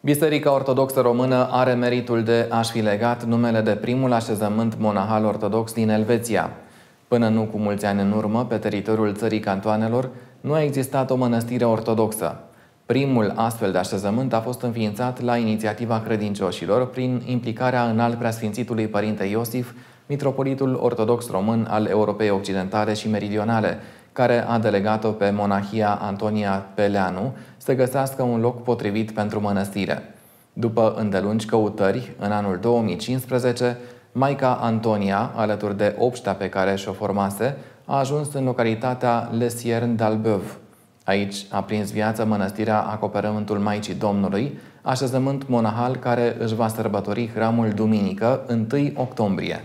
Biserica Ortodoxă Română are meritul de a-și fi legat numele de primul așezământ monahal ortodox din Elveția. Până nu cu mulți ani în urmă, pe teritoriul țării cantoanelor, nu a existat o mănăstire ortodoxă. Primul astfel de așezământ a fost înființat la inițiativa credincioșilor prin implicarea în al preasfințitului Părinte Iosif, mitropolitul ortodox român al Europei Occidentale și Meridionale, care a delegat-o pe monahia Antonia Peleanu să găsească un loc potrivit pentru mănăstire. După îndelungi căutări, în anul 2015, Maica Antonia, alături de obștea pe care și-o formase, a ajuns în localitatea Lesiern d'Albeuv. Aici a prins viață mănăstirea Acoperământul Maicii Domnului, așezământ monahal care își va sărbători hramul duminică 1 octombrie.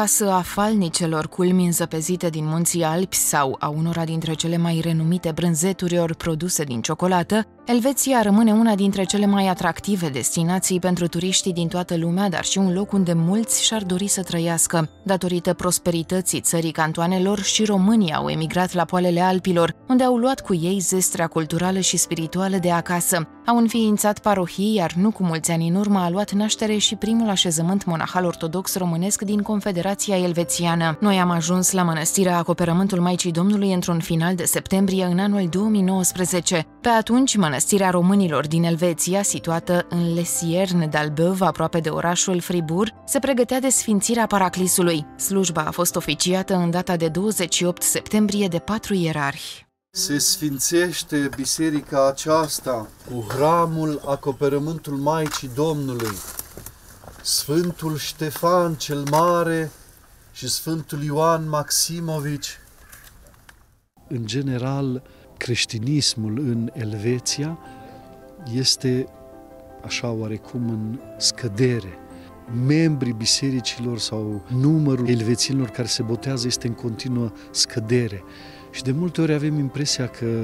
Casă a falnicelor culmi înzăpezite din munții Alpi sau a unora dintre cele mai renumite brânzeturi ori produse din ciocolată, Elveția rămâne una dintre cele mai atractive destinații pentru turiștii din toată lumea, dar și un loc unde mulți și-ar dori să trăiască. Datorită prosperității țării cantoanelor și românii au emigrat la poalele Alpilor, unde au luat cu ei zestrea culturală și spirituală de acasă. Au înființat parohii, iar nu cu mulți ani în urmă a luat naștere și primul așezământ monahal ortodox românesc din Confederația Elvețiană. Noi am ajuns la mănăstirea Acoperământul Maicii Domnului într-un final de septembrie în anul 2019. Pe atunci, mănăstirea românilor din Elveția, situată în Lesierne d'Albeuv, aproape de orașul Fribourg, se pregătea de sfințirea paraclisului. Slujba a fost oficiată în data de 28 septembrie de patru ierarhi. Se sfințește biserica aceasta cu hramul acoperământul Maicii Domnului, Sfântul Ștefan cel Mare și Sfântul Ioan Maximovici. În general, creștinismul în Elveția este așa oarecum în scădere. Membrii bisericilor sau numărul elvețienilor care se botează este în continuă scădere. Și de multe ori avem impresia că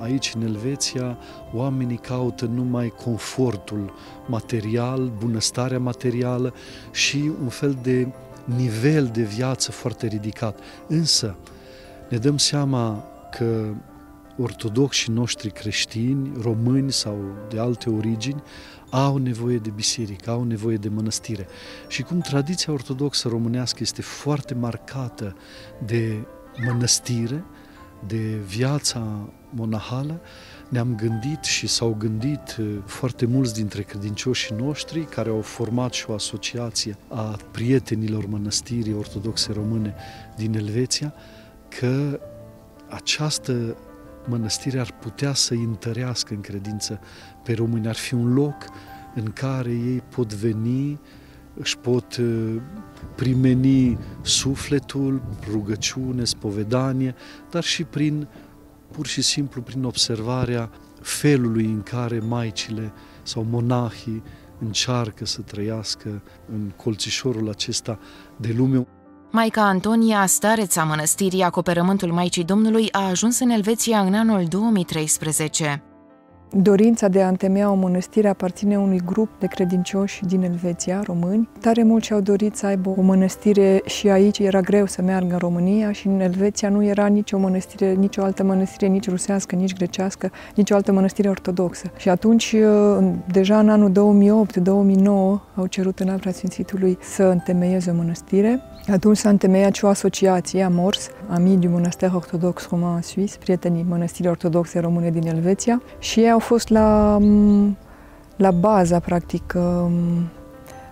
aici în Elveția oamenii caută numai confortul material, bunăstarea materială și un fel de nivel de viață foarte ridicat. Însă ne dăm seama că ortodoxii noștri creștini, români sau de alte origini, au nevoie de biserică, au nevoie de mănăstire. Și cum tradiția ortodoxă românească este foarte marcată de mănăstire, de viața monahală, ne-am gândit și s-au gândit uh, foarte mulți dintre credincioșii noștri care au format și o asociație a prietenilor mănăstirii ortodoxe române din Elveția, că această mănăstire ar putea să întărească în credință pe români. Ar fi un loc în care ei pot veni, își pot uh, primeni sufletul, rugăciune, spovedanie, dar și prin, pur și simplu, prin observarea felului în care maicile sau monahii încearcă să trăiască în colțișorul acesta de lume. Maica Antonia, stareța mănăstirii Acoperământul Maicii Domnului, a ajuns în Elveția în anul 2013. Dorința de a întemeia o mănăstire aparține unui grup de credincioși din Elveția, români. Tare mult și-au dorit să aibă o mănăstire și aici era greu să meargă în România și în Elveția nu era nicio mănăstire, nicio altă mănăstire, nici rusească, nici grecească, nicio altă mănăstire ortodoxă. Și atunci, uh, deja în anul 2008-2009, au cerut în Apra Sfințitului să întemeieze o mănăstire. Atunci s-a întemeiat și o asociație, AMORS, Amii du Monastère Ortodox Roman în Suisse, prietenii mănăstirii ortodoxe române din Elveția, și ei au fost la, mm, la baza, practic, mm,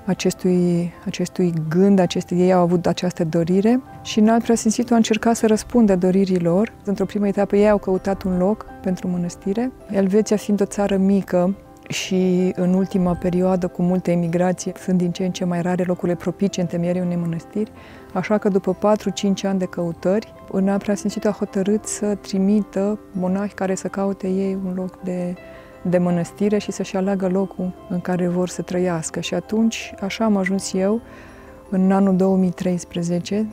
acestui, acestui gând, aceste, ei au avut această dorire și în alt preasfințitul a încercat să răspundă doririlor. Într-o primă etapă ei au căutat un loc pentru mănăstire. Elveția fiind o țară mică, și în ultima perioadă, cu multe emigrații, sunt din ce în ce mai rare locurile propice în temierii unei mănăstiri, așa că după 4-5 ani de căutări, în Preasfințitul a hotărât să trimită monahi care să caute ei un loc de, de mănăstire și să-și aleagă locul în care vor să trăiască. Și atunci, așa am ajuns eu, în anul 2013,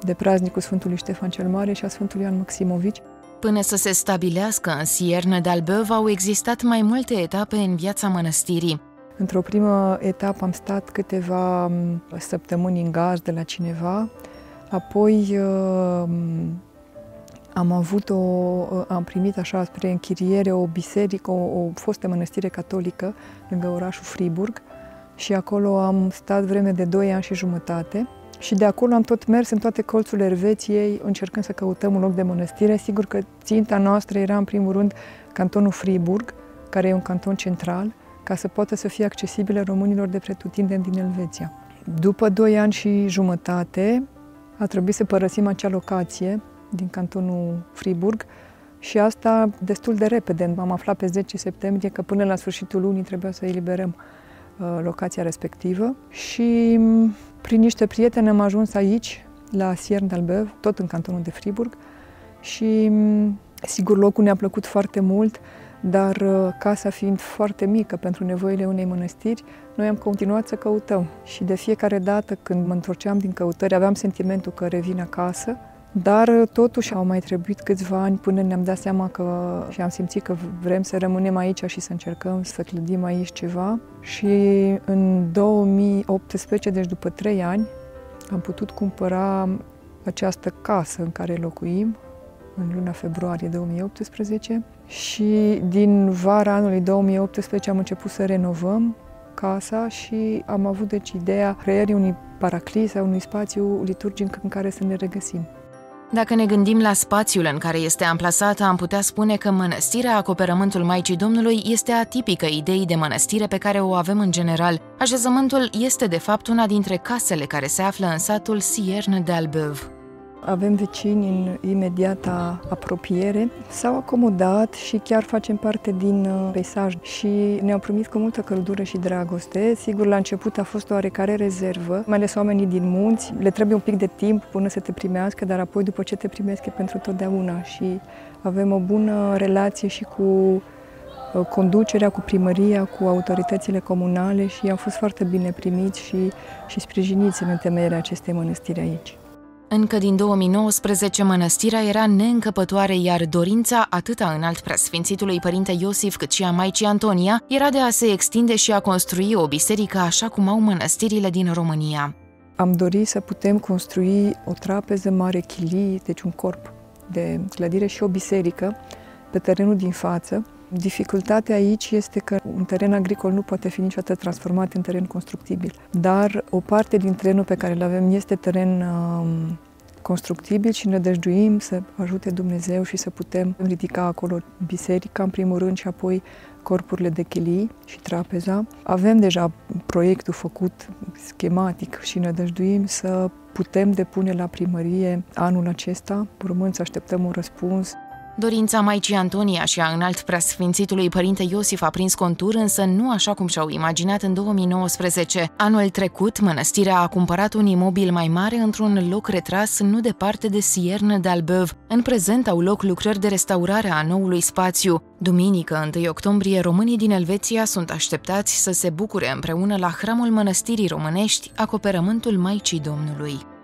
de praznicul Sfântului Ștefan cel Mare și a Sfântului Ioan Maximovici, Până să se stabilească în Sierne d'Albeuv au existat mai multe etape în viața mănăstirii. Într-o primă etapă am stat câteva săptămâni în gaz de la cineva, Apoi uh, am avut o, am primit așa spre închiriere o biserică, o, o fostă mănăstire catolică lângă orașul Friburg și acolo am stat vreme de 2 ani și jumătate și de acolo am tot mers în toate colțurile Elveției, încercând să căutăm un loc de mănăstire. Sigur că ținta noastră era în primul rând cantonul Friburg, care e un canton central, ca să poată să fie accesibile românilor de pretutindeni din Elveția. După 2 ani și jumătate a trebuit să părăsim acea locație din cantonul Friburg și asta destul de repede. Am aflat pe 10 septembrie că până la sfârșitul lunii trebuia să eliberăm uh, locația respectivă și mm, prin niște prieteni am ajuns aici, la Siern d'Albev, tot în cantonul de Friburg. Și mm, sigur locul ne-a plăcut foarte mult, dar uh, casa fiind foarte mică pentru nevoile unei mănăstiri, noi am continuat să căutăm. Și de fiecare dată când mă întorceam din căutări aveam sentimentul că revin acasă dar uh, totuși au mai trebuit câțiva ani până ne-am dat seama că și am simțit că vrem să rămânem aici și să încercăm să clădim aici ceva. Și în 2018, deci după trei ani, am putut cumpăra această casă în care locuim, în luna februarie 2018 și din vara anului 2018 am început să renovăm casa și am avut deci ideea creării unui paraclis, a unui spațiu liturgic în care să ne regăsim. Dacă ne gândim la spațiul în care este amplasată, am putea spune că mănăstirea Acoperământul Maicii Domnului este atipică ideii de mănăstire pe care o avem în general. Așezământul este de fapt una dintre casele care se află în satul Sierne de Albeuv. Avem vecini în imediata apropiere, s-au acomodat și chiar facem parte din uh, peisaj și ne-au primit cu multă căldură și dragoste. Sigur, la început a fost o oarecare rezervă, mai ales oamenii din munți, le trebuie un pic de timp până să te primească, dar apoi după ce te primesc e pentru totdeauna și avem o bună relație și cu uh, conducerea, cu primăria, cu autoritățile comunale și au fost foarte bine primiți și, și sprijiniți în întemeierea acestei mănăstiri aici. Încă din 2019, mănăstirea era neîncăpătoare, iar dorința atât a înalt preasfințitului părinte Iosif cât și a Maicii Antonia era de a se extinde și a construi o biserică așa cum au mănăstirile din România. Am dorit să putem construi o trapeză mare chilii, deci un corp de clădire și o biserică pe terenul din față, Dificultatea aici este că un teren agricol nu poate fi niciodată transformat în teren constructibil, dar o parte din terenul pe care îl avem este teren um, constructibil și ne dăjduim să ajute Dumnezeu și să putem ridica acolo biserica, în primul rând, și apoi corpurile de chilii și trapeza. Avem deja proiectul făcut schematic și ne dăjduim să putem depune la primărie anul acesta, urmând să așteptăm un răspuns Dorința Maicii Antonia și a înalt preasfințitului părinte Iosif a prins contur, însă nu așa cum și-au imaginat în 2019. Anul trecut, mănăstirea a cumpărat un imobil mai mare într-un loc retras nu departe de Sierne de Albeuv. În prezent au loc lucrări de restaurare a noului spațiu. Duminică, 1 octombrie, românii din Elveția sunt așteptați să se bucure împreună la hramul mănăstirii românești, acoperământul Maicii Domnului.